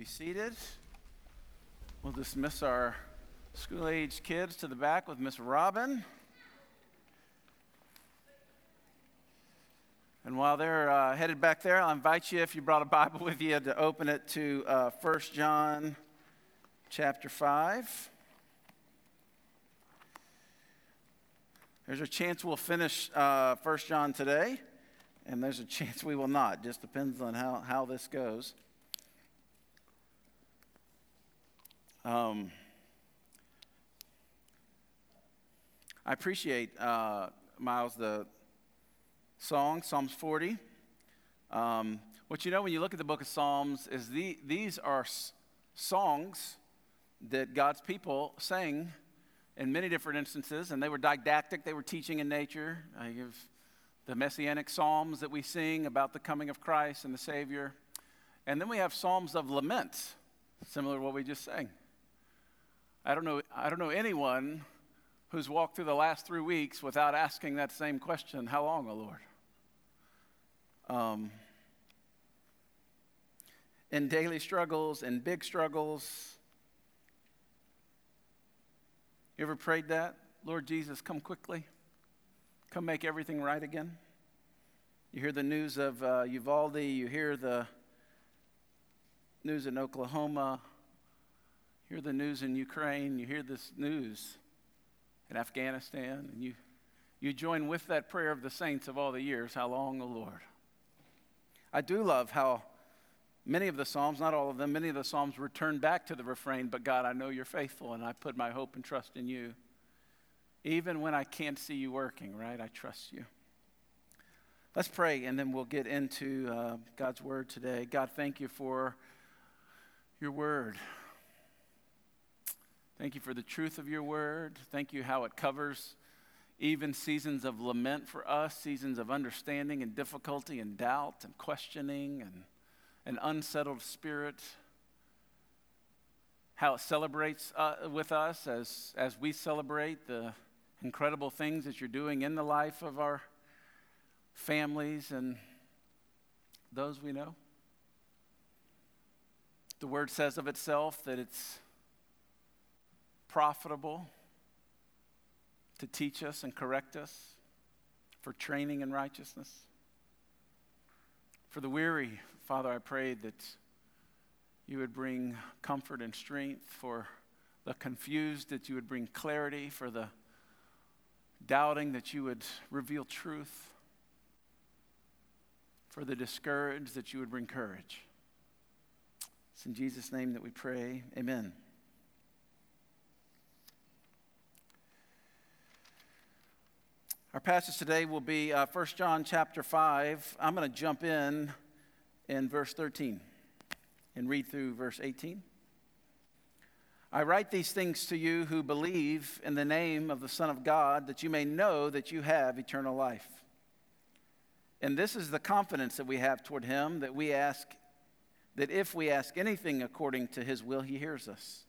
be seated. We'll dismiss our school age kids to the back with Miss Robin. And while they're uh, headed back there, I'll invite you, if you brought a Bible with you, to open it to uh, 1 John chapter 5. There's a chance we'll finish uh, 1 John today, and there's a chance we will not. Just depends on how, how this goes. Um, I appreciate, uh, Miles, the song, Psalms 40. Um, what you know when you look at the book of Psalms is the, these are s- songs that God's people sang in many different instances, and they were didactic, they were teaching in nature. I give the messianic psalms that we sing about the coming of Christ and the Savior. And then we have psalms of lament, similar to what we just sang. I don't know, I don't know anyone who's walked through the last three weeks without asking that same question How long, O Lord? Um, in daily struggles and big struggles, you ever prayed that? Lord Jesus, come quickly. Come make everything right again. You hear the news of uh, Uvalde, you hear the news in Oklahoma, hear the news in Ukraine, you hear this news in Afghanistan, and you, you join with that prayer of the saints of all the years, How long, O Lord? I do love how many of the Psalms, not all of them, many of the Psalms return back to the refrain, But God, I know you're faithful, and I put my hope and trust in you. Even when I can't see you working, right? I trust you. Let's pray, and then we'll get into uh, God's word today. God, thank you for your word. Thank you for the truth of your word. Thank you how it covers even seasons of lament for us, seasons of understanding and difficulty and doubt and questioning and an unsettled spirit. How it celebrates uh, with us as, as we celebrate the incredible things that you're doing in the life of our families and those we know. The word says of itself that it's profitable to teach us and correct us for training in righteousness. For the weary, Father, I pray that you would bring comfort and strength. For the confused, that you would bring clarity. For the doubting, that you would reveal truth. For the discouraged, that you would bring courage. It's in Jesus' name that we pray. Amen. Our passage today will be uh, 1 John chapter 5. I'm going to jump in in verse 13 and read through verse 18. I write these things to you who believe in the name of the Son of God, that you may know that you have eternal life. And this is the confidence that we have toward him that we ask, that if we ask anything according to his will, he hears us.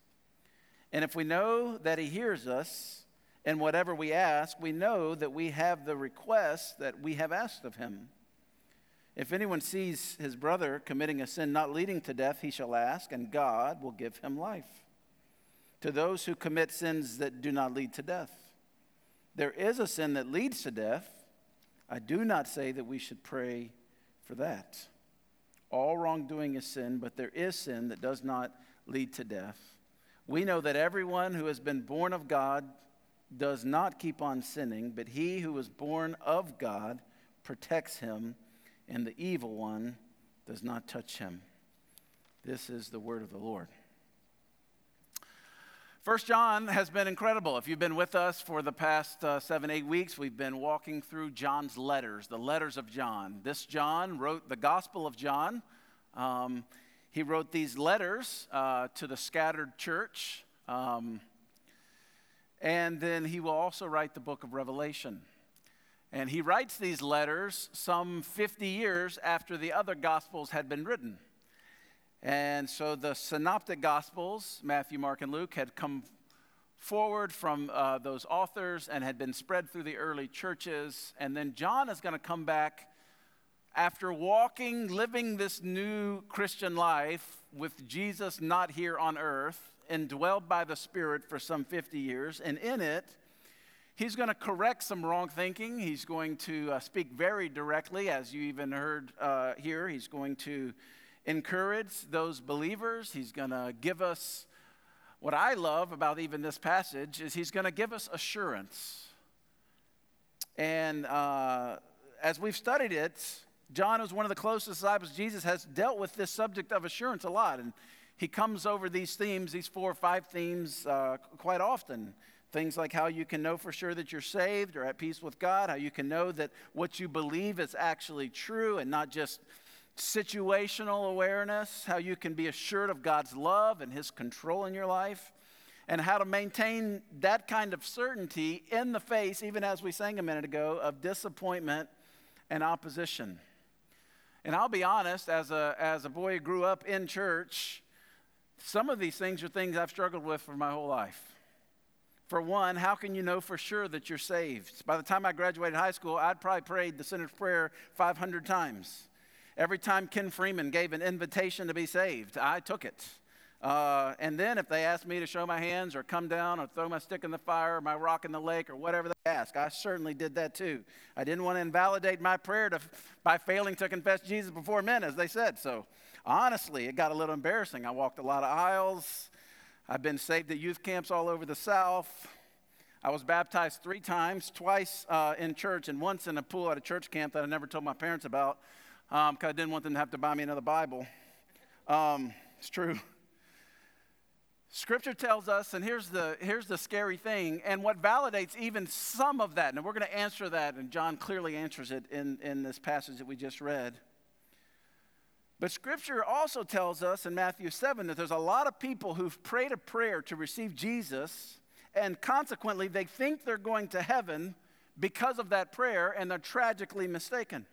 And if we know that he hears us, and whatever we ask, we know that we have the request that we have asked of him. If anyone sees his brother committing a sin not leading to death, he shall ask, and God will give him life. To those who commit sins that do not lead to death, there is a sin that leads to death. I do not say that we should pray for that. All wrongdoing is sin, but there is sin that does not lead to death. We know that everyone who has been born of God does not keep on sinning, but he who was born of God protects him, and the evil one does not touch him. This is the word of the Lord. First John has been incredible. If you've been with us for the past uh, seven, eight weeks, we've been walking through John's letters, the letters of John. This John wrote the Gospel of John. Um, he wrote these letters uh, to the scattered church. Um, and then he will also write the book of Revelation. And he writes these letters some 50 years after the other gospels had been written. And so the synoptic gospels, Matthew, Mark, and Luke, had come forward from uh, those authors and had been spread through the early churches. And then John is going to come back after walking, living this new Christian life with Jesus not here on earth, indwelled by the Spirit for some 50 years, and in it, he's going to correct some wrong thinking. He's going to uh, speak very directly, as you even heard uh, here. He's going to encourage those believers. He's going to give us what I love about even this passage is he's going to give us assurance. And uh, as we've studied it, John was one of the closest disciples. Jesus has dealt with this subject of assurance a lot. And he comes over these themes, these four or five themes, uh, quite often. Things like how you can know for sure that you're saved or at peace with God, how you can know that what you believe is actually true and not just situational awareness, how you can be assured of God's love and His control in your life, and how to maintain that kind of certainty in the face, even as we sang a minute ago, of disappointment and opposition. And I'll be honest, as a, as a boy who grew up in church, some of these things are things I've struggled with for my whole life. For one, how can you know for sure that you're saved? By the time I graduated high school, I'd probably prayed the sinner's prayer 500 times. Every time Ken Freeman gave an invitation to be saved, I took it. Uh, and then if they asked me to show my hands or come down or throw my stick in the fire or my rock in the lake or whatever they asked, I certainly did that too. I didn't want to invalidate my prayer to, by failing to confess Jesus before men, as they said. So honestly, it got a little embarrassing. I walked a lot of aisles. I've been saved at youth camps all over the South. I was baptized three times, twice uh, in church and once in a pool at a church camp that I never told my parents about because um, I didn't want them to have to buy me another Bible. Um, it's true. Scripture tells us, and here's the, here's the scary thing, and what validates even some of that, and we're going to answer that, and John clearly answers it in, in this passage that we just read. But Scripture also tells us in Matthew 7 that there's a lot of people who've prayed a prayer to receive Jesus, and consequently, they think they're going to heaven because of that prayer, and they're tragically mistaken.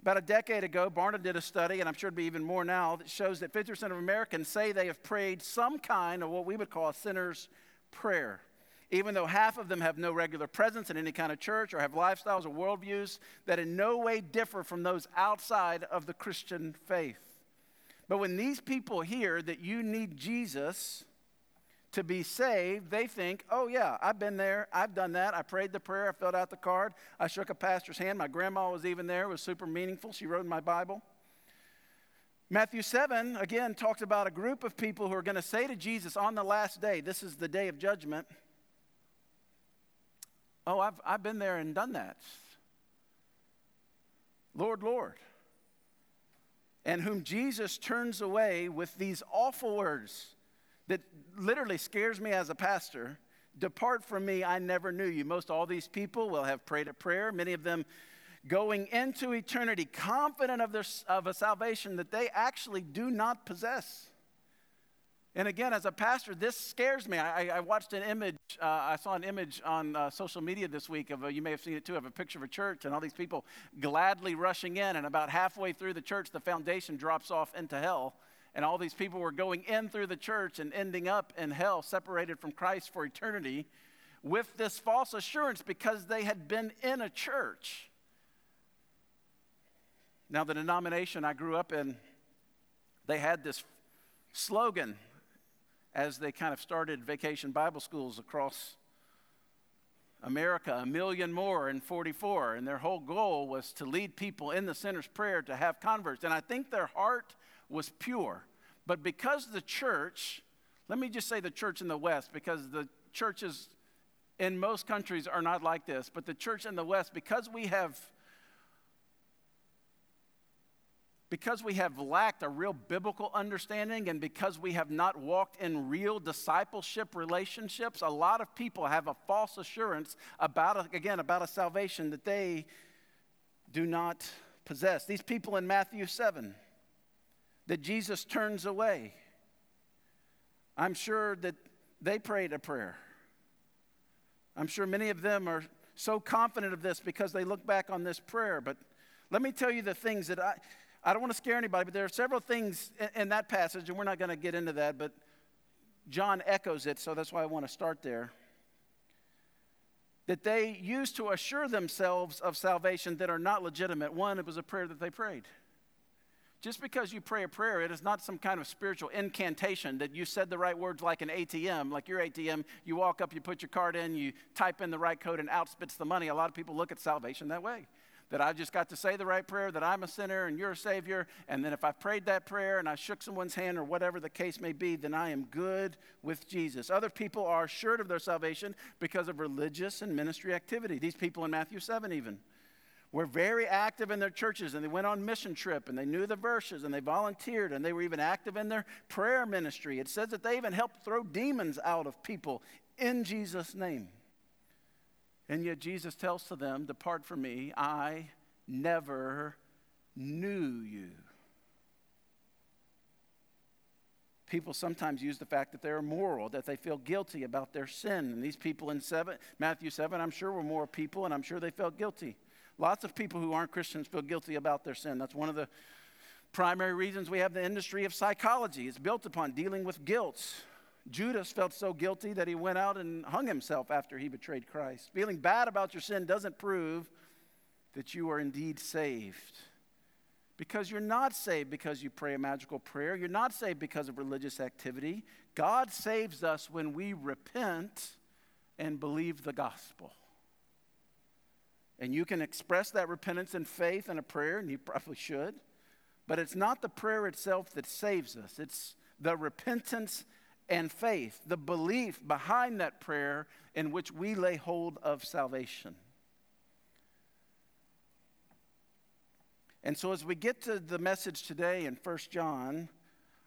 About a decade ago, Barna did a study, and I'm sure it'd be even more now, that shows that 50% of Americans say they have prayed some kind of what we would call a sinner's prayer. Even though half of them have no regular presence in any kind of church or have lifestyles or worldviews that in no way differ from those outside of the Christian faith. But when these people hear that you need Jesus, to be saved, they think, oh, yeah, I've been there. I've done that. I prayed the prayer. I filled out the card. I shook a pastor's hand. My grandma was even there. It was super meaningful. She wrote in my Bible. Matthew 7, again, talks about a group of people who are going to say to Jesus on the last day, this is the day of judgment. Oh, I've, I've been there and done that. Lord, Lord. And whom Jesus turns away with these awful words that literally scares me as a pastor. Depart from me, I never knew you. Most all these people will have prayed a prayer, many of them going into eternity confident of, their, of a salvation that they actually do not possess. And again, as a pastor, this scares me. I, I watched an image, uh, I saw an image on uh, social media this week of, a, you may have seen it too, of a picture of a church and all these people gladly rushing in. And about halfway through the church, the foundation drops off into hell and all these people were going in through the church and ending up in hell, separated from Christ for eternity, with this false assurance because they had been in a church. Now, the denomination I grew up in, they had this slogan as they kind of started vacation Bible schools across America, a million more in 44. And their whole goal was to lead people in the sinner's prayer to have converts. And I think their heart was pure. But because the church, let me just say the church in the West, because the churches in most countries are not like this, but the church in the West, because we have because we have lacked a real biblical understanding and because we have not walked in real discipleship relationships, a lot of people have a false assurance about, again, about a salvation that they do not possess. These people in Matthew 7, that Jesus turns away. I'm sure that they prayed a prayer. I'm sure many of them are so confident of this because they look back on this prayer. But let me tell you the things that I, I don't want to scare anybody, but there are several things in, that passage, and we're not going to get into that, but John echoes it, so that's why I want to start there. That they used to assure themselves of salvation that are not legitimate. One, it was a prayer that they prayed. Just because you pray a prayer, it is not some kind of spiritual incantation that you said the right words like an ATM, like your ATM. You walk up, you put your card in, you type in the right code, and out spits the money. A lot of people look at salvation that way. That I just got to say the right prayer, that I'm a sinner and you're a Savior, and then if I prayed that prayer and I shook someone's hand or whatever the case may be, then I am good with Jesus. Other people are assured of their salvation because of religious and ministry activity. These people in Matthew 7, even were very active in their churches and they went on mission trip and they knew the verses and they volunteered and they were even active in their prayer ministry. It says that they even helped throw demons out of people in Jesus' name. And yet Jesus tells to them, Depart from me, I never knew you. People sometimes use the fact that they're immoral, that they feel guilty about their sin. And these people in seven, Matthew 7, I'm sure were more people, and I'm sure they felt guilty. Lots of people who aren't Christians feel guilty about their sin. That's one of the primary reasons we have the industry of psychology. It's built upon dealing with guilt. Judas felt so guilty that he went out and hung himself after he betrayed Christ. Feeling bad about your sin doesn't prove that you are indeed saved. Because you're not saved because you pray a magical prayer. You're not saved because of religious activity. God saves us when we repent and believe the gospel. And you can express that repentance and faith in a prayer, and you probably should. But it's not the prayer itself that saves us, it's the repentance and faith, the belief behind that prayer in which we lay hold of salvation. And so, as we get to the message today in 1 John,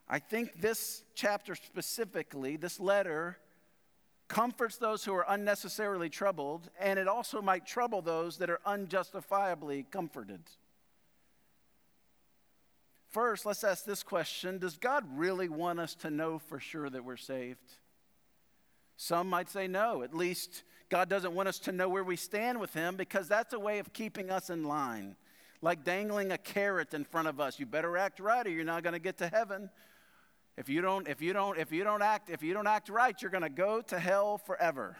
I think this chapter specifically, this letter, comforts those who are unnecessarily troubled, and it also might trouble those that are unjustifiably comforted. First, let's ask this question Does God really want us to know for sure that we're saved? Some might say no. At least God doesn't want us to know where we stand with Him because that's a way of keeping us in line. Like dangling a carrot in front of us. You better act right or you're not going to get to heaven. If you don't, if you don't, if you don't act, if you don't act right, you're going to go to hell forever.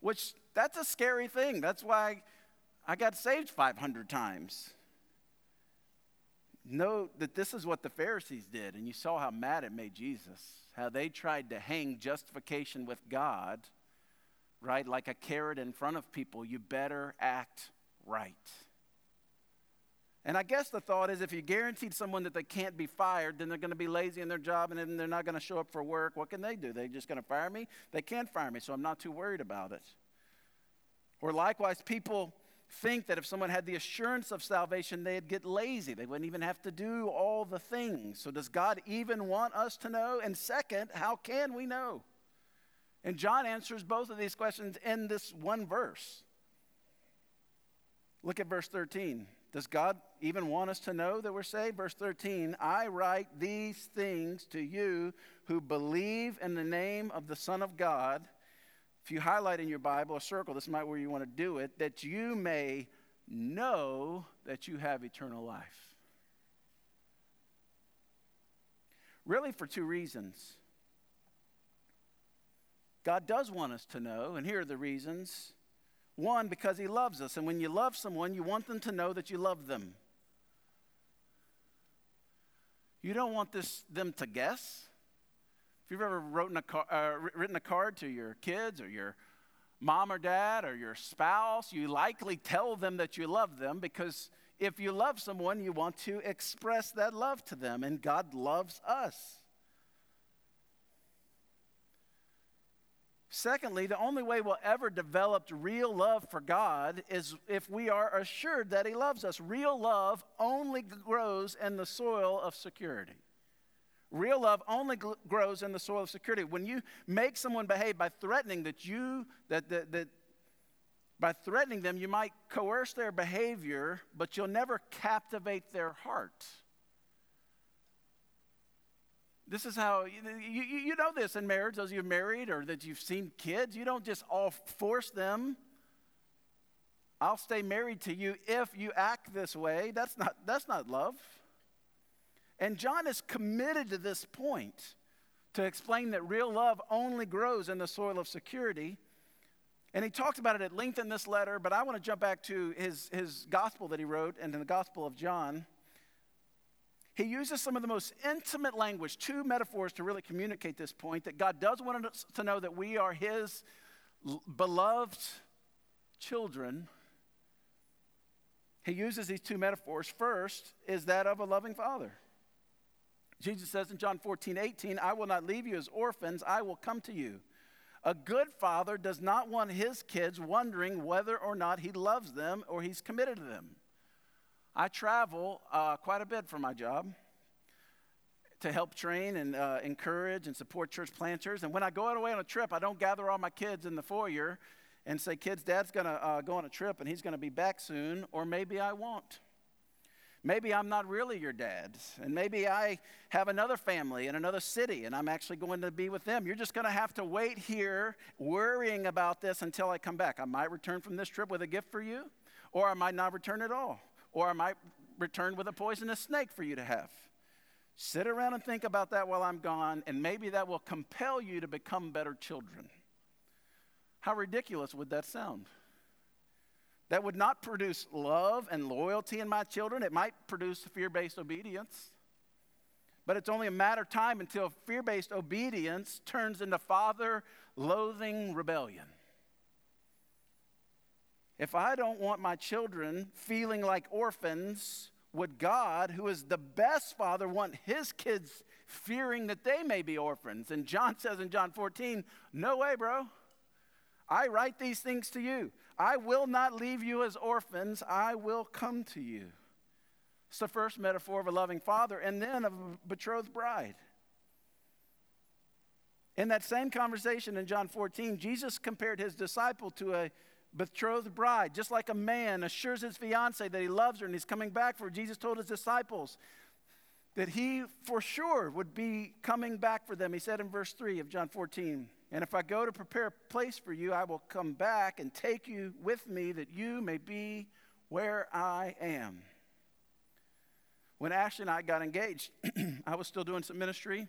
Which that's a scary thing. That's why I got saved 500 times. Note that this is what the Pharisees did, and you saw how mad it made Jesus. How they tried to hang justification with God, right? Like a carrot in front of people. You better act right. And I guess the thought is if you guaranteed someone that they can't be fired, then they're going to be lazy in their job and then they're not going to show up for work. What can they do? They're just going to fire me? They can't fire me, so I'm not too worried about it. Or likewise, people think that if someone had the assurance of salvation, they'd get lazy. They wouldn't even have to do all the things. So, does God even want us to know? And second, how can we know? And John answers both of these questions in this one verse. Look at verse 13. Does God even want us to know that we're saved? Verse 13 I write these things to you who believe in the name of the Son of God. If you highlight in your Bible a circle, this might where you want to do it, that you may know that you have eternal life. Really, for two reasons. God does want us to know, and here are the reasons. One, because he loves us. And when you love someone, you want them to know that you love them. You don't want this, them to guess. You've ever a car, uh, written a card to your kids or your mom or dad or your spouse, you likely tell them that you love them because if you love someone, you want to express that love to them, and God loves us. Secondly, the only way we'll ever develop real love for God is if we are assured that He loves us. Real love only grows in the soil of security. Real love only gl- grows in the soil of security. When you make someone behave by threatening that you, that, that, that by threatening them, you might coerce their behavior, but you'll never captivate their heart. This is how you, you, you know this in marriage, those of you married or that you've seen kids. You don't just all force them. I'll stay married to you if you act this way. That's not, that's not love. And John is committed to this point to explain that real love only grows in the soil of security. And he talks about it at length in this letter, but I want to jump back to his, his gospel that he wrote and in the Gospel of John. he uses some of the most intimate language, two metaphors to really communicate this point that God does want us to know that we are his beloved children. He uses these two metaphors. First is that of a loving father. Jesus says in John 14, 18, I will not leave you as orphans, I will come to you. A good father does not want his kids wondering whether or not he loves them or he's committed to them. I travel uh, quite a bit for my job to help train and uh, encourage and support church planters. And when I go out away on a trip, I don't gather all my kids in the foyer and say, Kids, dad's going to uh, go on a trip and he's going to be back soon, or maybe I won't. Maybe I'm not really your dad, and maybe I have another family in another city and I'm actually going to be with them. You're just going to have to wait here worrying about this until I come back. I might return from this trip with a gift for you, or I might not return at all, or I might return with a poisonous snake for you to have. Sit around and think about that while I'm gone, and maybe that will compel you to become better children. How ridiculous would that sound? That would not produce love and loyalty in my children. It might produce fear based obedience. But it's only a matter of time until fear based obedience turns into father loathing rebellion. If I don't want my children feeling like orphans, would God, who is the best father, want his kids fearing that they may be orphans? And John says in John 14, No way, bro. I write these things to you I will not leave you as orphans, I will come to you. It's the first metaphor of a loving father and then of a betrothed bride. In that same conversation in John 14, Jesus compared his disciple to a betrothed bride, just like a man assures his fiancee that he loves her and he's coming back for her. Jesus told his disciples that he for sure would be coming back for them. He said in verse 3 of John 14, and if I go to prepare a place for you, I will come back and take you with me that you may be where I am. When Ashley and I got engaged, I was still doing some ministry,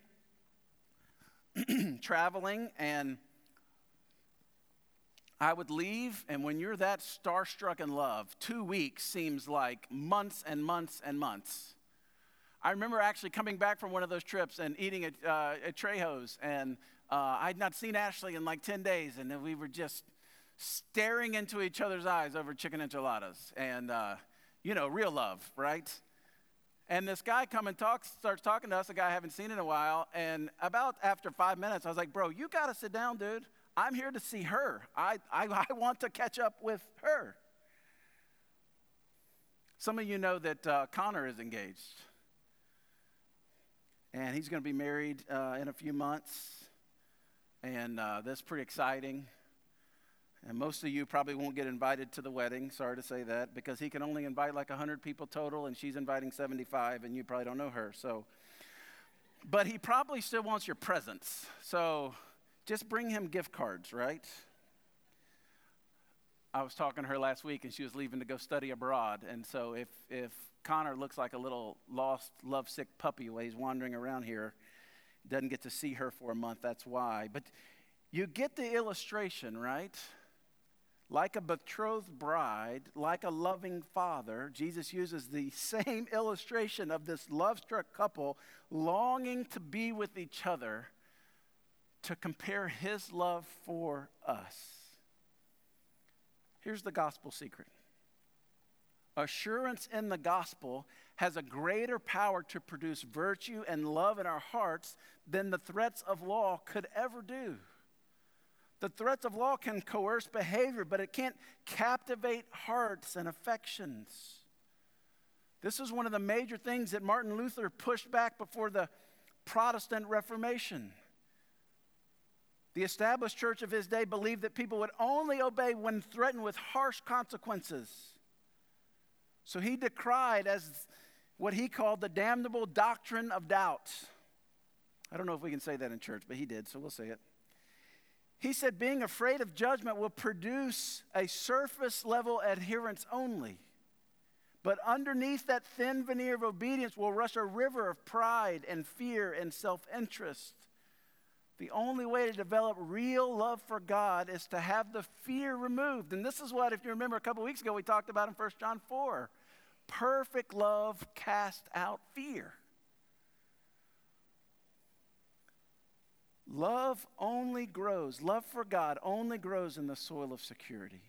traveling, and I would leave. And when you're that starstruck in love, two weeks seems like months and months and months. I remember actually coming back from one of those trips and eating at, uh, at Trejo's, and uh, I'd not seen Ashley in like 10 days, and we were just staring into each other's eyes over chicken enchiladas. And, uh, you know, real love, right? And this guy come and talks, starts talking to us, a guy I haven't seen in a while. And about after five minutes, I was like, bro, you got to sit down, dude. I'm here to see her. I, I, I want to catch up with her. Some of you know that uh, Connor is engaged. And he's going to be married uh, in a few months. And uh, that's pretty exciting. And most of you probably won't get invited to the wedding, sorry to say that, because he can only invite like 100 people total, and she's inviting 75, and you probably don't know her. So, but he probably still wants your presence. So just bring him gift cards, right? I was talking to her last week, and she was leaving to go study abroad. And so if, if Connor looks like a little lost, lovesick puppy while he's wandering around here, doesn't get to see her for a month, that's why. But you get the illustration, right? Like a betrothed bride, like a loving father, Jesus uses the same illustration of this love struck couple longing to be with each other to compare his love for us. Here's the gospel secret assurance in the gospel has a greater power to produce virtue and love in our hearts than the threats of law could ever do. The threats of law can coerce behavior, but it can't captivate hearts and affections. This is one of the major things that Martin Luther pushed back before the Protestant Reformation. The established church of his day believed that people would only obey when threatened with harsh consequences. So he decried as what he called the damnable doctrine of doubt. I don't know if we can say that in church, but he did, so we'll say it. He said, being afraid of judgment will produce a surface level adherence only. But underneath that thin veneer of obedience will rush a river of pride and fear and self interest. The only way to develop real love for God is to have the fear removed. And this is what, if you remember a couple weeks ago, we talked about in 1 John 4 perfect love casts out fear. Love only grows, love for God only grows in the soil of security.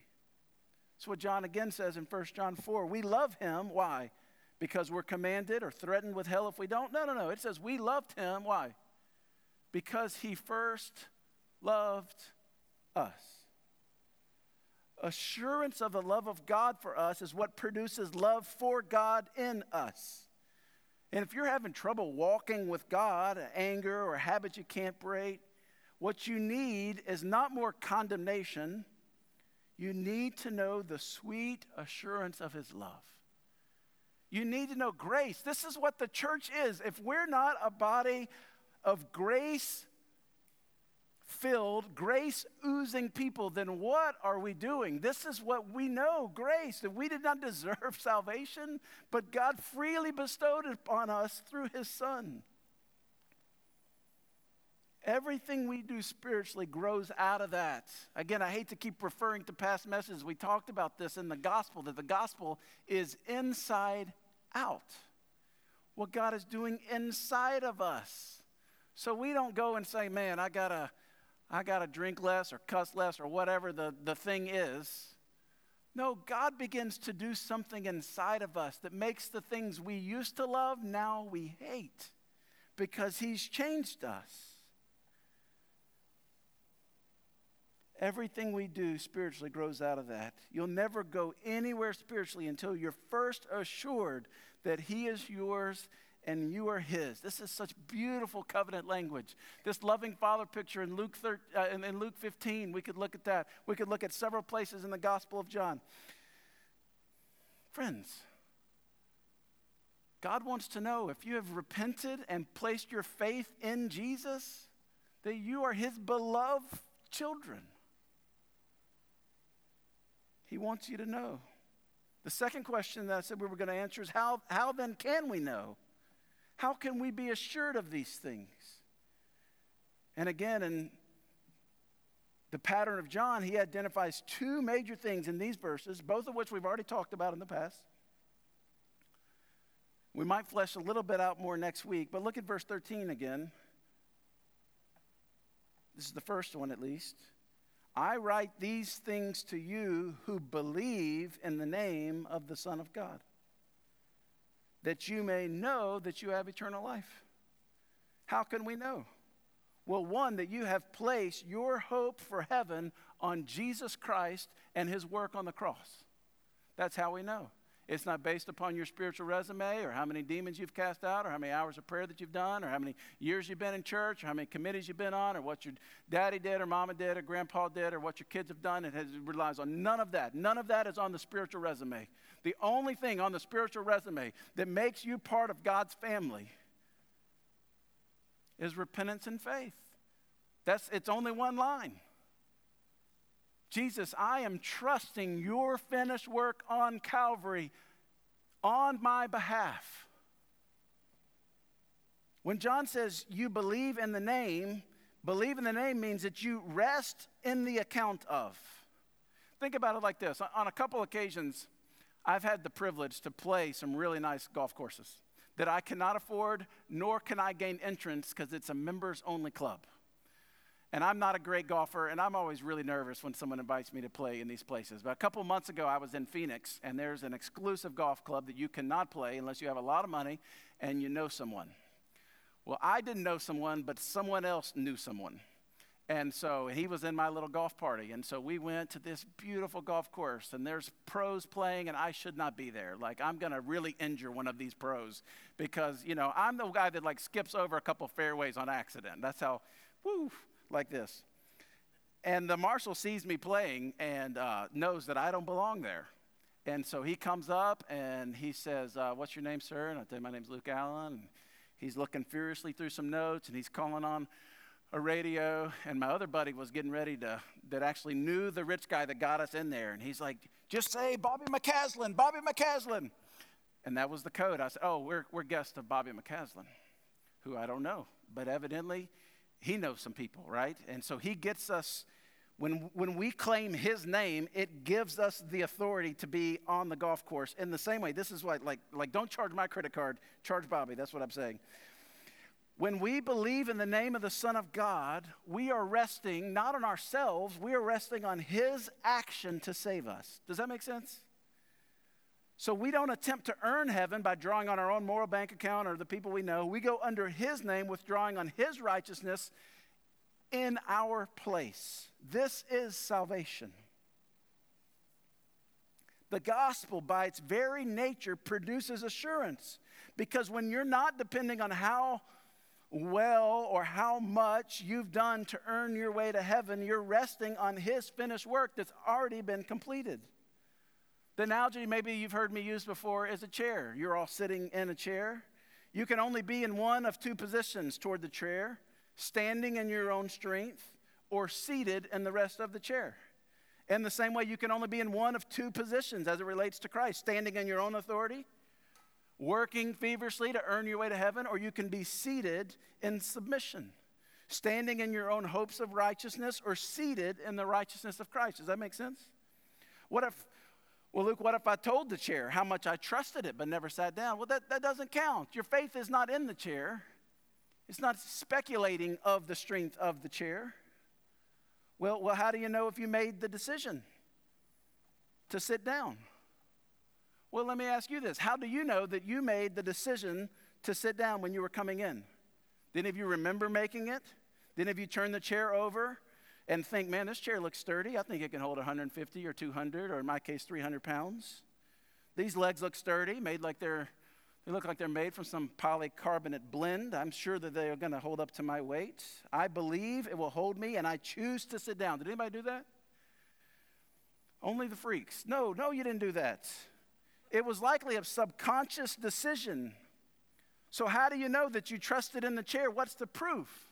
That's what John again says in 1 John 4. We love him. Why? Because we're commanded or threatened with hell if we don't? No, no, no. It says we loved him. Why? Because he first loved us. Assurance of the love of God for us is what produces love for God in us. And if you're having trouble walking with God, anger or habits you can't break, what you need is not more condemnation. You need to know the sweet assurance of His love. You need to know grace. This is what the church is. If we're not a body of grace filled, grace oozing people, then what are we doing? This is what we know grace, that we did not deserve salvation, but God freely bestowed it upon us through His Son. Everything we do spiritually grows out of that. Again, I hate to keep referring to past messages. We talked about this in the gospel, that the gospel is inside out. What God is doing inside of us. So we don't go and say, man, I got to I got to drink less or cuss less or whatever the, the thing is. No, God begins to do something inside of us that makes the things we used to love now we hate because He's changed us. Everything we do spiritually grows out of that. You'll never go anywhere spiritually until you're first assured that He is yours and you are his. This is such beautiful covenant language. This loving father picture in Luke, 13, uh, in, in Luke 15, we could look at that. We could look at several places in the Gospel of John. Friends, God wants to know if you have repented and placed your faith in Jesus, that you are his beloved children. He wants you to know. The second question that I said we were going to answer is how, how then can we know? How can we be assured of these things? And again, in the pattern of John, he identifies two major things in these verses, both of which we've already talked about in the past. We might flesh a little bit out more next week, but look at verse 13 again. This is the first one, at least. I write these things to you who believe in the name of the Son of God that you may know that you have eternal life. How can we know? Well, one, that you have placed your hope for heaven on Jesus Christ and his work on the cross. That's how we know. It's not based upon your spiritual resume or how many demons you've cast out or how many hours of prayer that you've done or how many years you've been in church or how many committees you've been on or what your daddy did or mama did or grandpa did or what your kids have done. It, has, relies on none of that. None of that is on the spiritual resume. The only thing on the spiritual resume that makes you part of God's family is repentance and faith. That's, it's only one line. Jesus, I am trusting your finished work on Calvary on my behalf. When John says you believe in the name, believe in the name means that you rest in the account of. Think about it like this on a couple occasions, I've had the privilege to play some really nice golf courses that I cannot afford, nor can I gain entrance because it's a members only club. And I'm not a great golfer, and I'm always really nervous when someone invites me to play in these places. But a couple months ago, I was in Phoenix, and there's an exclusive golf club that you cannot play unless you have a lot of money and you know someone. Well, I didn't know someone, but someone else knew someone. And so he was in my little golf party. And so we went to this beautiful golf course, and there's pros playing, and I should not be there. Like, I'm going to really injure one of these pros because, you know, I'm the guy that like skips over a couple fairways on accident. That's how, woo, like this. And the marshal sees me playing and uh, knows that I don't belong there. And so he comes up and he says, uh, What's your name, sir? And I tell him, My name's Luke Allen. And he's looking furiously through some notes and he's calling on a radio. And my other buddy was getting ready to, that actually knew the rich guy that got us in there. And he's like, Just say Bobby McCaslin, Bobby McCaslin. And that was the code. I said, Oh, we're, we're guests of Bobby McCaslin, who I don't know. But evidently, he knows some people, right? And so he gets us, when, when we claim his name, it gives us the authority to be on the golf course. In the same way, this is what, like, like don't charge my credit card, charge Bobby. That's what I'm saying. When we believe in the name of the Son of God, we are resting not on ourselves, we are resting on His action to save us. Does that make sense? So we don't attempt to earn heaven by drawing on our own moral bank account or the people we know. We go under His name, withdrawing on His righteousness in our place. This is salvation. The gospel, by its very nature, produces assurance because when you're not depending on how well or how much you've done to earn your way to heaven, you're resting on His finished work that's already been completed. The analogy maybe you've heard me use before is a chair. You're all sitting in a chair. You can only be in one of two positions toward the chair standing in your own strength or seated in the rest of the chair. In the same way, you can only be in one of two positions as it relates to Christ standing in your own authority working feverishly to earn your way to heaven, or you can be seated in submission, standing in your own hopes of righteousness, or seated in the righteousness of Christ. Does that make sense? What if, well, Luke, what if I told the chair how much I trusted it but never sat down? Well, that, that doesn't count. Your faith is not in the chair, it's not speculating of the strength of the chair. Well, well, how do you know if you made the decision to sit down? Well, let me ask you this How do you know that you made the decision to sit down when you were coming in? Did any of you remember making it? Did any of you turn the chair over and think, man, this chair looks sturdy? I think it can hold 150 or 200, or in my case, 300 pounds. These legs look sturdy, made like they're, they look like they're made from some polycarbonate blend. I'm sure that they are going to hold up to my weight. I believe it will hold me, and I choose to sit down. Did anybody do that? Only the freaks. No, no, you didn't do that. It was likely a subconscious decision. So, how do you know that you trusted in the chair? What's the proof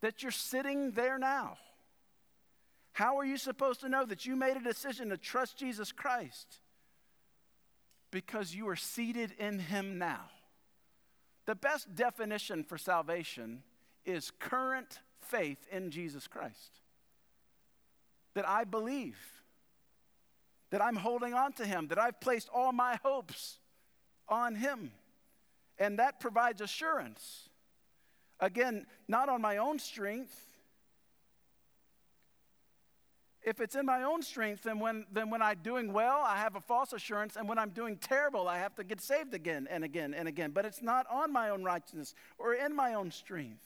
that you're sitting there now? How are you supposed to know that you made a decision to trust Jesus Christ? Because you are seated in Him now. The best definition for salvation is current faith in Jesus Christ. That I believe that I'm holding on to Him, that I've placed all my hopes on Him. And that provides assurance. Again, not on my own strength. If it's in my own strength, then when, then when I'm doing well, I have a false assurance. And when I'm doing terrible, I have to get saved again and again and again. But it's not on my own righteousness or in my own strength.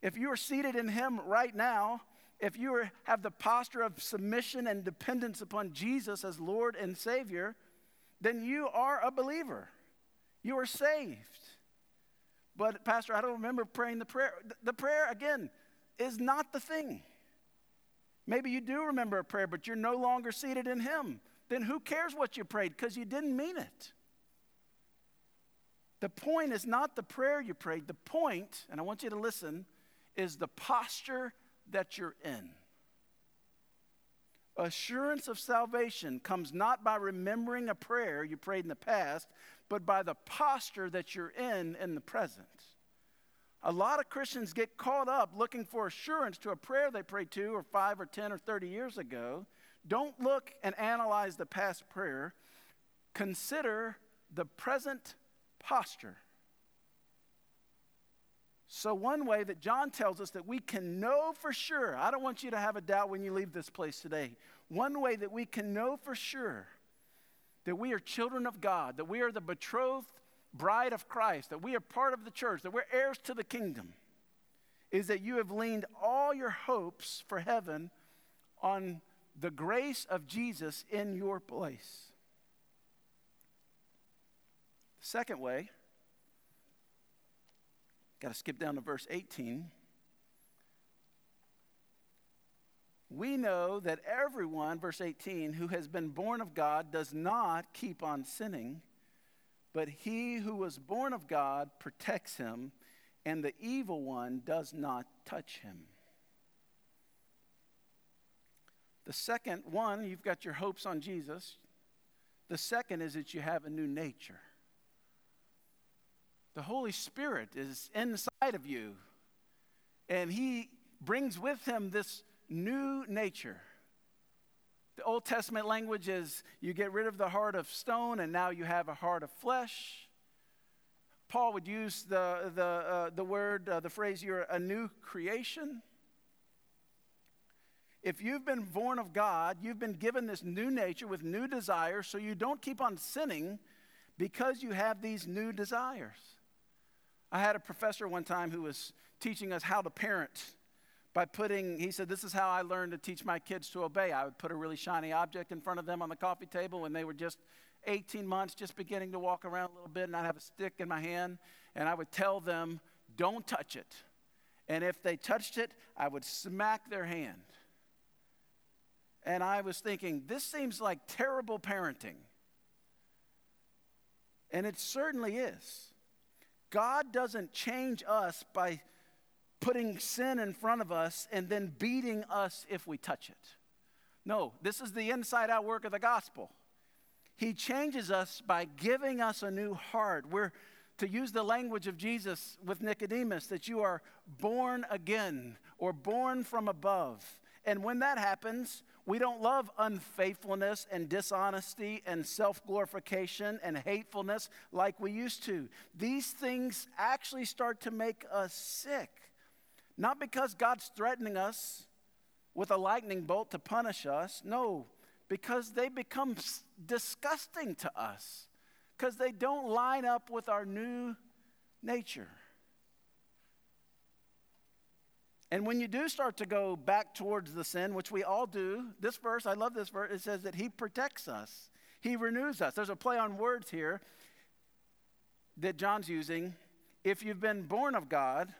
If you are seated in Him right now, if you are, have the posture of submission and dependence upon Jesus as Lord and Savior, then you are a believer. You are saved. But, Pastor, I don't remember praying the prayer. The prayer, again, is not the thing. Maybe you do remember a prayer, but you're no longer seated in Him. Then who cares what you prayed because you didn't mean it? The point is not the prayer you prayed. The point, and I want you to listen, is the posture that you're in. Assurance of salvation comes not by remembering a prayer you prayed in the past, but by the posture that you're in in the present. A lot of Christians get caught up looking for assurance to a prayer they prayed two or five or 10 or 30 years ago. Don't look and analyze the past prayer. Consider the present posture. So, one way that John tells us that we can know for sure, I don't want you to have a doubt when you leave this place today. One way that we can know for sure that we are children of God, that we are the betrothed bride of Christ, that we are part of the church, that we're heirs to the kingdom, is that you have leaned all your hopes for heaven on the grace of Jesus in your place. The second way, Got to skip down to verse 18. We know that everyone, verse 18, who has been born of God does not keep on sinning, but he who was born of God protects him, and the evil one does not touch him. The second one, you've got your hopes on Jesus. The second is that you have a new nature. The Holy Spirit is inside of you, and He brings with Him this new nature. The Old Testament language is you get rid of the heart of stone, and now you have a heart of flesh. Paul would use the, the, uh, the word, uh, the phrase, you're a new creation. If you've been born of God, you've been given this new nature with new desires, so you don't keep on sinning because you have these new desires. I had a professor one time who was teaching us how to parent by putting, he said, This is how I learned to teach my kids to obey. I would put a really shiny object in front of them on the coffee table when they were just 18 months, just beginning to walk around a little bit, and I'd have a stick in my hand, and I would tell them, Don't touch it. And if they touched it, I would smack their hand. And I was thinking, this seems like terrible parenting. And it certainly is. God doesn't change us by putting sin in front of us and then beating us if we touch it. No, this is the inside out work of the gospel. He changes us by giving us a new heart. We're to use the language of Jesus with Nicodemus that you are born again or born from above. And when that happens, we don't love unfaithfulness and dishonesty and self glorification and hatefulness like we used to. These things actually start to make us sick. Not because God's threatening us with a lightning bolt to punish us. No, because they become disgusting to us because they don't line up with our new nature. And when you do start to go back towards the sin, which we all do, this verse, I love this verse, it says that He protects us, He renews us. There's a play on words here that John's using. If you've been born of God,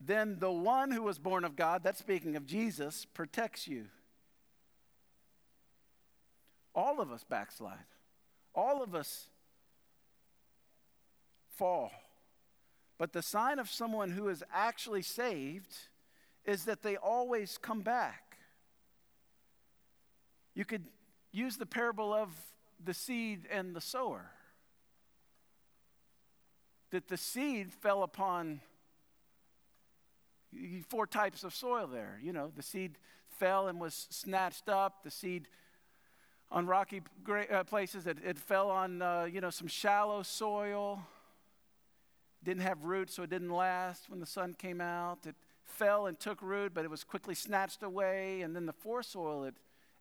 then the one who was born of God, that's speaking of Jesus, protects you. All of us backslide. All of us fall. But the sign of someone who is actually saved is that they always come back. You could use the parable of the seed and the sower. That the seed fell upon four types of soil there. You know, the seed fell and was snatched up, the seed on rocky uh, places. It, it, fell on, uh, you know, some shallow soil. Didn't have roots, so it didn't last when the sun came out. It fell and took root, but it was quickly snatched away. And then the soil, it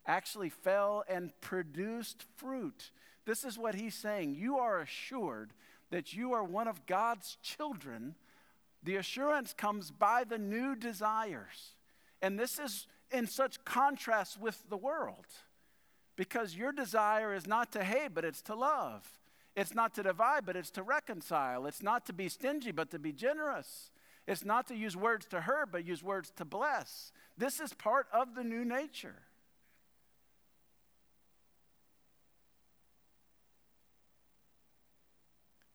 actually fell and produced fruit. This is what he's saying. You are assured that you are one of God's children. The assurance comes by the new desires. And this is in such contrast with the world because your desire is not to hate, but it's to love. It's not to divide, but it's to reconcile. It's not to be stingy, but to be generous. It's not to use words to hurt, but use words to bless. This is part of the new nature.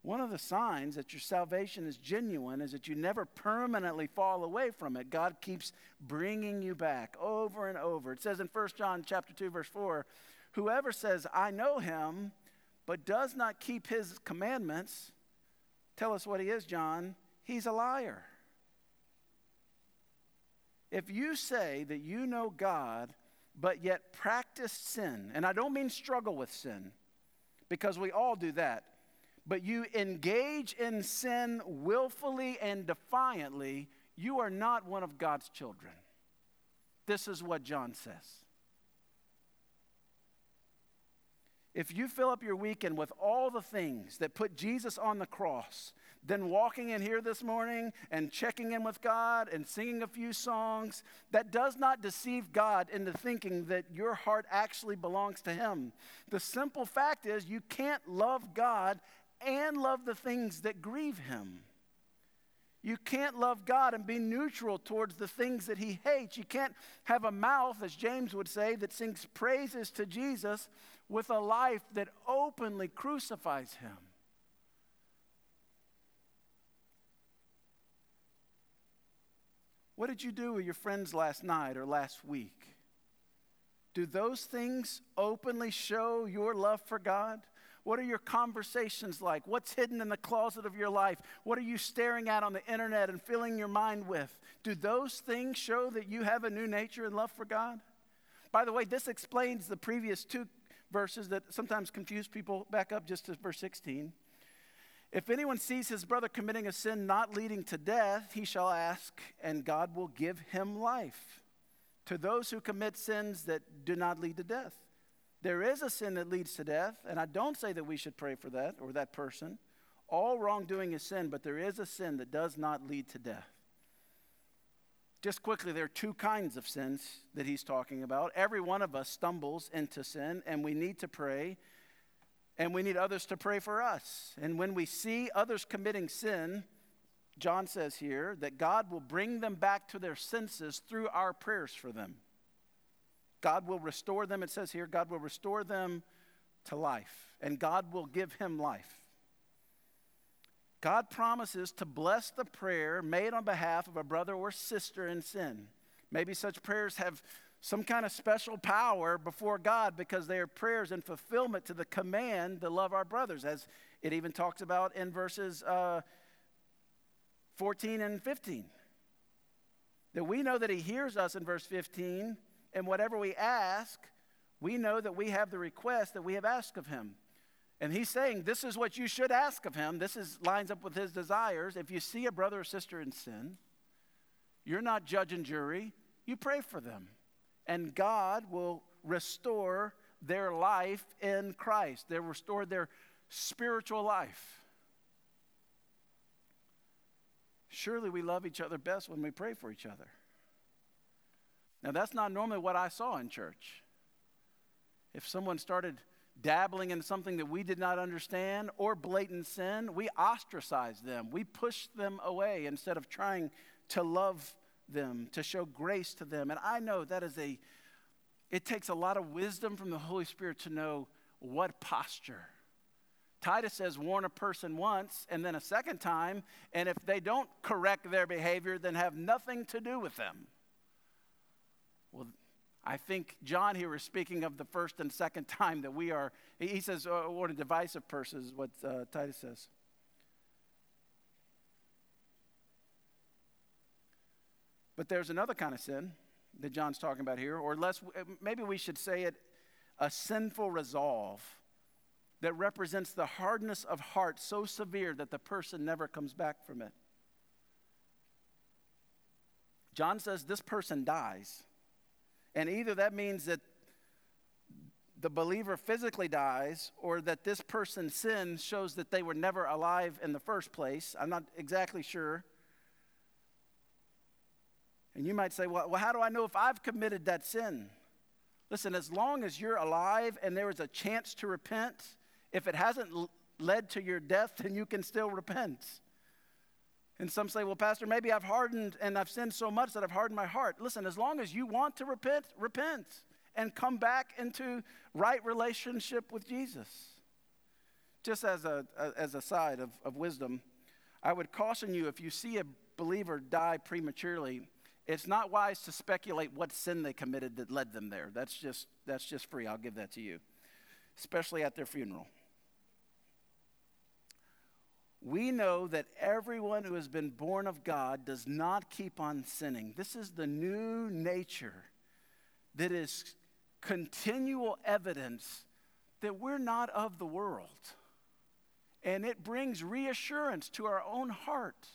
One of the signs that your salvation is genuine is that you never permanently fall away from it. God keeps bringing you back over and over. It says in 1 John chapter 2 verse 4, Whoever says, I know him, but does not keep his commandments, tell us what he is, John. He's a liar. If you say that you know God, but yet practice sin, and I don't mean struggle with sin, because we all do that, but you engage in sin willfully and defiantly, you are not one of God's children. This is what John says. If you fill up your weekend with all the things that put Jesus on the cross, then walking in here this morning and checking in with God and singing a few songs, that does not deceive God into thinking that your heart actually belongs to Him. The simple fact is, you can't love God and love the things that grieve Him. You can't love God and be neutral towards the things that He hates. You can't have a mouth, as James would say, that sings praises to Jesus with a life that openly crucifies him. What did you do with your friends last night or last week? Do those things openly show your love for God? What are your conversations like? What's hidden in the closet of your life? What are you staring at on the internet and filling your mind with? Do those things show that you have a new nature and love for God? By the way, this explains the previous two verses that sometimes confuse people. Back up just to verse 16. If anyone sees his brother committing a sin not leading to death, he shall ask, and God will give him life. To those who commit sins that do not lead to death, there is a sin that leads to death, and I don't say that we should pray for that or that person. All wrongdoing is sin, but there is a sin that does not lead to death. Just quickly, there are two kinds of sins that he's talking about. Every one of us stumbles into sin, and we need to pray and we need others to pray for us. And when we see others committing sin, John says here that God will bring them back to their senses through our prayers for them. God will restore them, it says here, God will restore them to life, and God will give him life. God promises to bless the prayer made on behalf of a brother or sister in sin. Maybe such prayers have some kind of special power before God because they are prayers in fulfillment to the command to love our brothers, as it even talks about in verses uh, 14 and 15. That we know that He hears us in verse 15, and whatever we ask, we know that we have the request that we have asked of Him. And He's saying, This is what you should ask of Him. This is, lines up with His desires. If you see a brother or sister in sin, you're not judge and jury, you pray for them and God will restore their life in Christ. They'll restore their spiritual life. Surely we love each other best when we pray for each other. Now, that's not normally what I saw in church. If someone started dabbling in something that we did not understand or blatant sin, we ostracized them. We pushed them away instead of trying to love them, to show grace to them. And I know that is a, it takes a lot of wisdom from the Holy Spirit to know what posture. Titus says, warn a person once and then a second time, and if they don't correct their behavior, then have nothing to do with them. I think John here is speaking of the first and second time that we are, he says, oh, what a divisive person is what uh, Titus says. But there's another kind of sin that John's talking about here, or less, maybe we should say it a sinful resolve that represents the hardness of heart so severe that the person never comes back from it. John says this person dies. And either that means that the believer physically dies or that this person's sin shows that they were never alive in the first place. I'm not exactly sure. And you might say, well, well, how do I know if I've committed that sin? Listen, as long as you're alive and there is a chance to repent, if it hasn't led to your death, then you can still repent. And some say, well, Pastor, maybe I've hardened and I've sinned so much that I've hardened my heart. Listen, as long as you want to repent, repent and come back into right relationship with Jesus. Just as a, as a side of, of wisdom, I would caution you if you see a believer die prematurely, it's not wise to speculate what sin they committed that led them there. That's just, that's just free. I'll give that to you, especially at their funeral. We know that everyone who has been born of God does not keep on sinning. This is the new nature that is continual evidence that we're not of the world. And it brings reassurance to our own heart.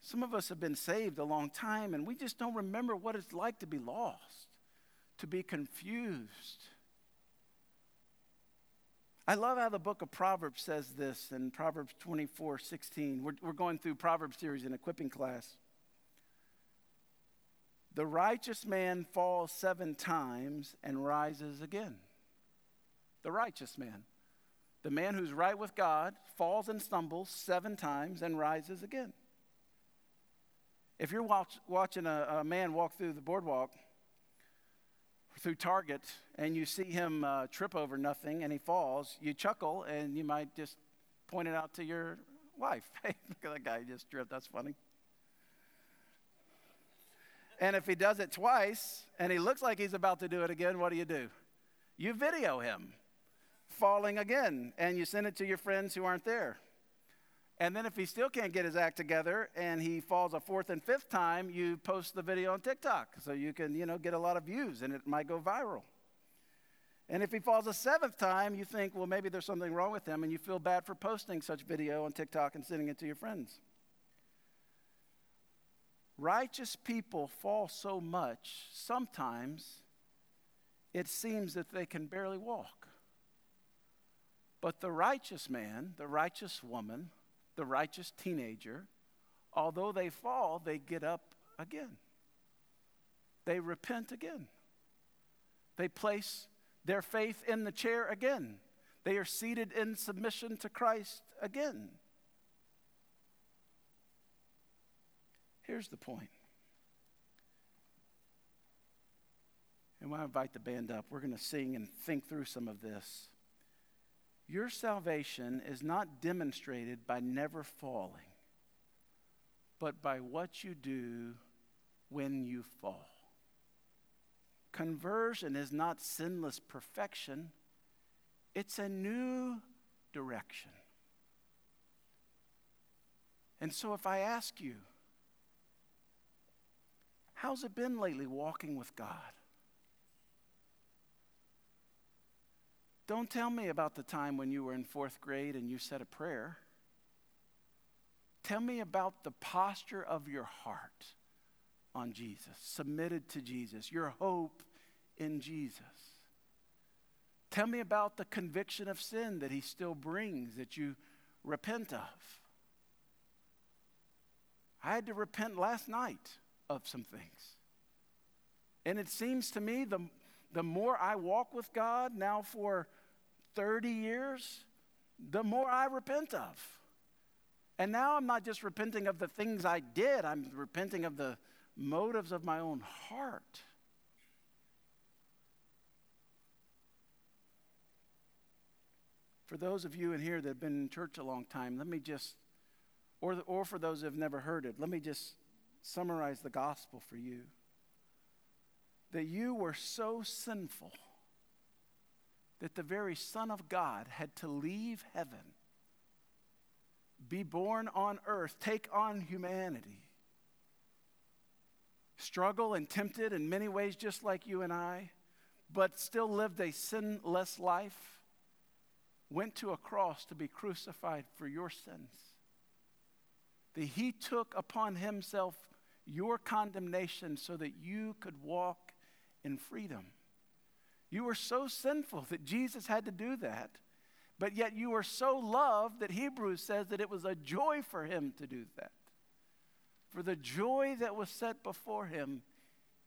Some of us have been saved a long time and we just don't remember what it's like to be lost, to be confused. I love how the book of Proverbs says this in Proverbs 24 16. We're, we're going through Proverbs series in equipping class. The righteous man falls seven times and rises again. The righteous man. The man who's right with God falls and stumbles seven times and rises again. If you're watch, watching a, a, man walk through the boardwalk, through Target, and you see him uh, trip over nothing and he falls, you chuckle and you might just point it out to your wife. Hey, look at that guy just tripped. That's funny. And if he does it twice and he looks like he's about to do it again, what do you do? You video him falling again and you send it to your friends who aren't there. And then if he still can't get his act together and he falls a fourth and fifth time, you post the video on TikTok so you can, you know, get a lot of views and it might go viral. And if he falls a seventh time, you think, well, maybe there's something wrong with him, and you feel bad for posting such video on TikTok and sending it to your friends. Righteous people fall so much, sometimes it seems that they can barely walk. But the righteous man, the righteous woman, the righteous teenager, although they fall, they get up again. They repent again. They place their faith in the chair again. They are seated in submission to Christ again. Here's the point. And when I invite the band up, we're going to sing and think through some of this. Your salvation is not demonstrated by never falling, but by what you do when you fall. Conversion is not sinless perfection, it's a new direction. And so, if I ask you, how's it been lately walking with God? Don't tell me about the time when you were in fourth grade and you said a prayer. Tell me about the posture of your heart on Jesus, submitted to Jesus, your hope in Jesus. Tell me about the conviction of sin that he still brings that you repent of. I had to repent last night of some things. And it seems to me the, the more I walk with God now for 30 years, the more I repent of. And now I'm not just repenting of the things I did, I'm repenting of the motives of my own heart. For those of you in here that have been in church a long time, let me just, or, or for those who have never heard it, let me just summarize the gospel for you. That you were so sinful that the very Son of God had to leave heaven, be born on earth, take on humanity struggle and tempted in many ways, just like you and I, but still lived a sinless life, went to a cross to be crucified for your sins. That he took upon himself your condemnation so that you could walk in freedom. You were so sinful that Jesus had to do that, but yet you were so loved that Hebrews says that it was a joy for him to do that. For the joy that was set before him,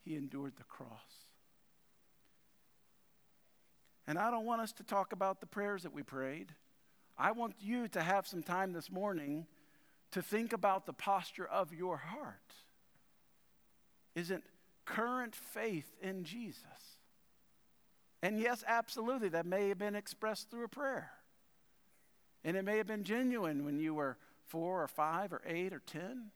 he endured the cross. And I don't want us to talk about the prayers that we prayed. I want you to have some time this morning to think about the posture of your heart. Isn't current faith in Jesus? And yes, absolutely, that may have been expressed through a prayer. And it may have been genuine when you were four or five or eight or ten.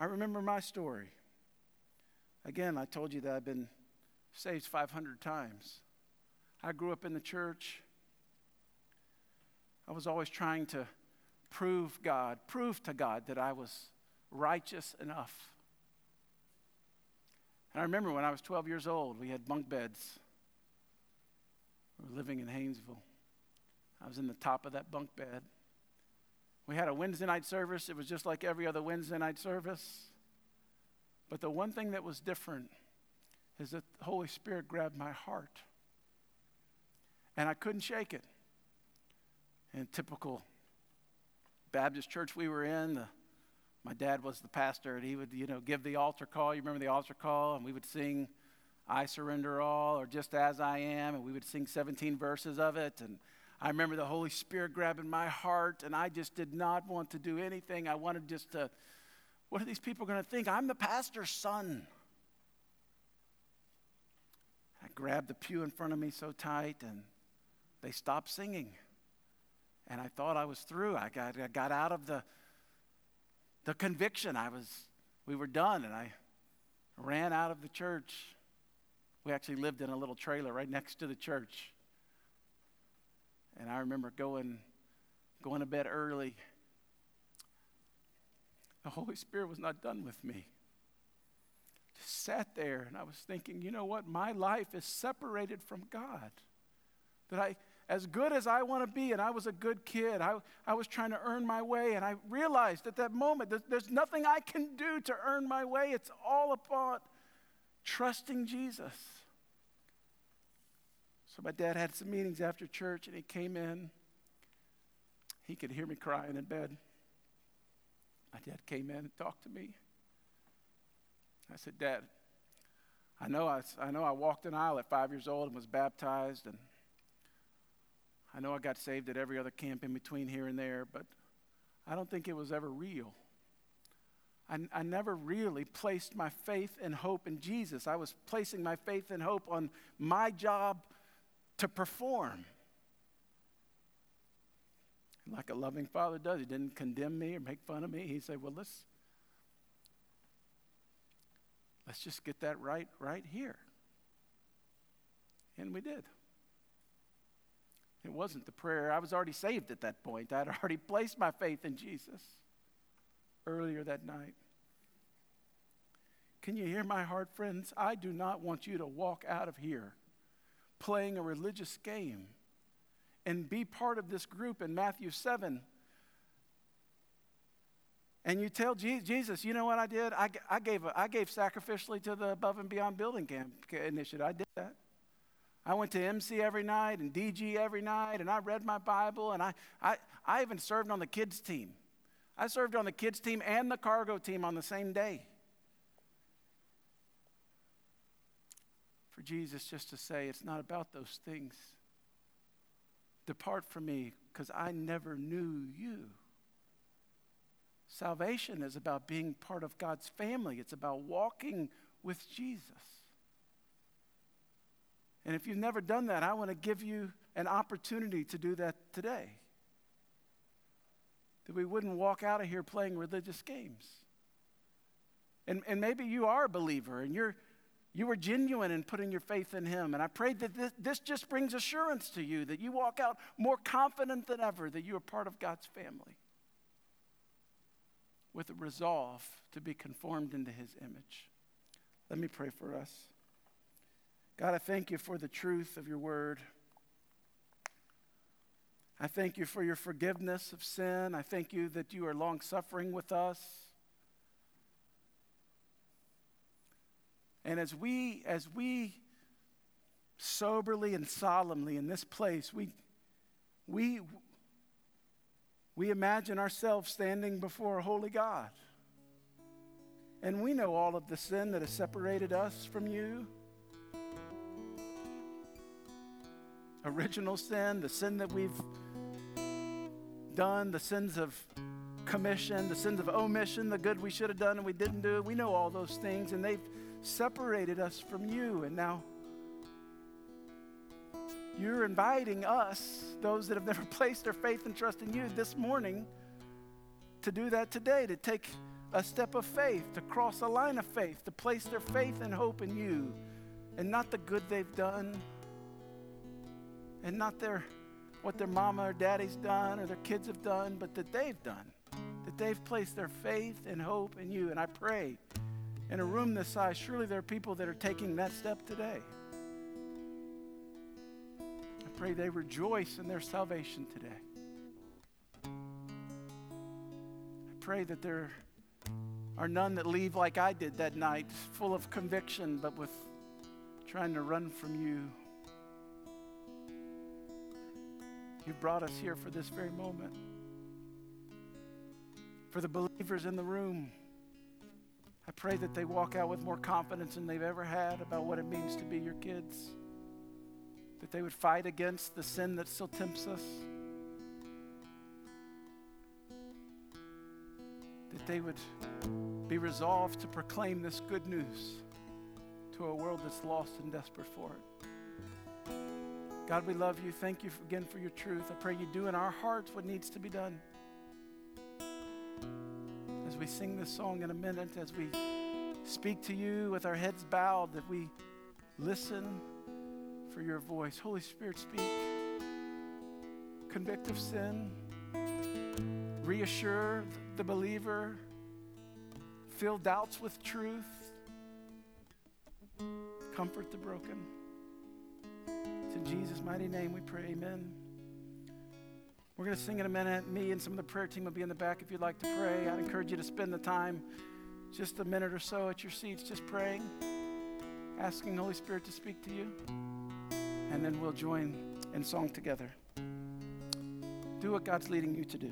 I remember my story. Again, I told you that I've been saved 500 times. I grew up in the church. I was always trying to prove God, prove to God that I was righteous enough. And I remember when I was 12 years old, we had bunk beds. We were living in Haynesville. I was in the top of that bunk bed. We had a Wednesday night service. It was just like every other Wednesday night service. But the one thing that was different is that the Holy Spirit grabbed my heart. And I couldn't shake it. In typical Baptist church we were in, the, my dad was the pastor, and he would, you know, give the altar call. You remember the altar call? And we would sing, I surrender all, or just as I am, and we would sing 17 verses of it. And I remember the Holy Spirit grabbing my heart, and I just did not want to do anything. I wanted just to, what are these people going to think? I'm the pastor's son. I grabbed the pew in front of me so tight, and they stopped singing. And I thought I was through. I got, I got out of the, the conviction. I was, we were done, and I ran out of the church. We actually lived in a little trailer right next to the church. And I remember going, going to bed early. The Holy Spirit was not done with me. Just sat there and I was thinking, you know what? My life is separated from God. That I, as good as I want to be, and I was a good kid, I, I was trying to earn my way, and I realized at that moment that there's nothing I can do to earn my way. It's all about trusting Jesus. So my dad had some meetings after church, and he came in. He could hear me crying in bed. My dad came in and talked to me. I said, Dad, I know I, I know I walked an aisle at five years old and was baptized, and I know I got saved at every other camp in between here and there, but I don't think it was ever real. I, I never really placed my faith and hope in Jesus. I was placing my faith and hope on my job to perform. like a loving father does, he didn't condemn me or make fun of me. He said, Well, let's, let's just get that right right here. And we did. It wasn't the prayer. I was already saved at that point. I'd already placed my faith in Jesus earlier that night. Can you hear my heart, friends? I do not want you to walk out of here playing a religious game and be part of this group in Matthew 7. And you tell Jesus, you know what I did? I, I, gave, I gave sacrificially to the Above and Beyond Building Camp initiative. I did that. I went to MC every night and DG every night, and I read my Bible, and I, I, I even served on the kids' team. I served on the kids' team and the cargo team on the same day. For Jesus just to say, it's not about those things. Depart from me, because I never knew you. Salvation is about being part of God's family, it's about walking with Jesus. And if you've never done that, I want to give you an opportunity to do that today. That we wouldn't walk out of here playing religious games. And, and maybe you are a believer and you're, you were genuine in putting your faith in Him. And I pray that this, this just brings assurance to you, that you walk out more confident than ever that you are part of God's family with a resolve to be conformed into His image. Let me pray for us. God, I thank you for the truth of your word. I thank you for your forgiveness of sin. I thank you that you are long suffering with us. And as we as we soberly and solemnly in this place, we we we imagine ourselves standing before a holy God. And we know all of the sin that has separated us from you. Original sin, the sin that we've done, the sins of commission, the sins of omission, the good we should have done and we didn't do. We know all those things, and they've separated us from you. And now you're inviting us, those that have never placed their faith and trust in you, this morning to do that today, to take a step of faith, to cross a line of faith, to place their faith and hope in you and not the good they've done and not their what their mama or daddy's done or their kids have done, but that they've done. That they've placed their faith and hope in you. And I pray in a room this size, surely there are people that are taking that step today. I pray they rejoice in their salvation today. I pray that there are none that leave like I did that night, full of conviction, but with trying to run from you. You've brought us here for this very moment. For the believers in the room, I pray that they walk out with more confidence than they've ever had about what it means to be your kids. That they would fight against the sin that still tempts us. That they would be resolved to proclaim this good news to a world that's lost and desperate for it. God, we love you. Thank you again for your truth. I pray you do in our hearts what needs to be done. As we sing this song in a minute, as we speak to you with our heads bowed, that we listen for your voice. Holy Spirit, speak. Convict of sin. Reassure the believer. Fill doubts with truth. comfort the broken. It's in Jesus' mighty name we pray. Amen. We're going to sing in a minute. Me and some of the prayer team will be in the back if you'd like to pray. I'd encourage you to spend the time, just a minute or so at your seats, just praying, asking the Holy Spirit to speak to you. And then we'll join in song together. Do what God's leading you to do.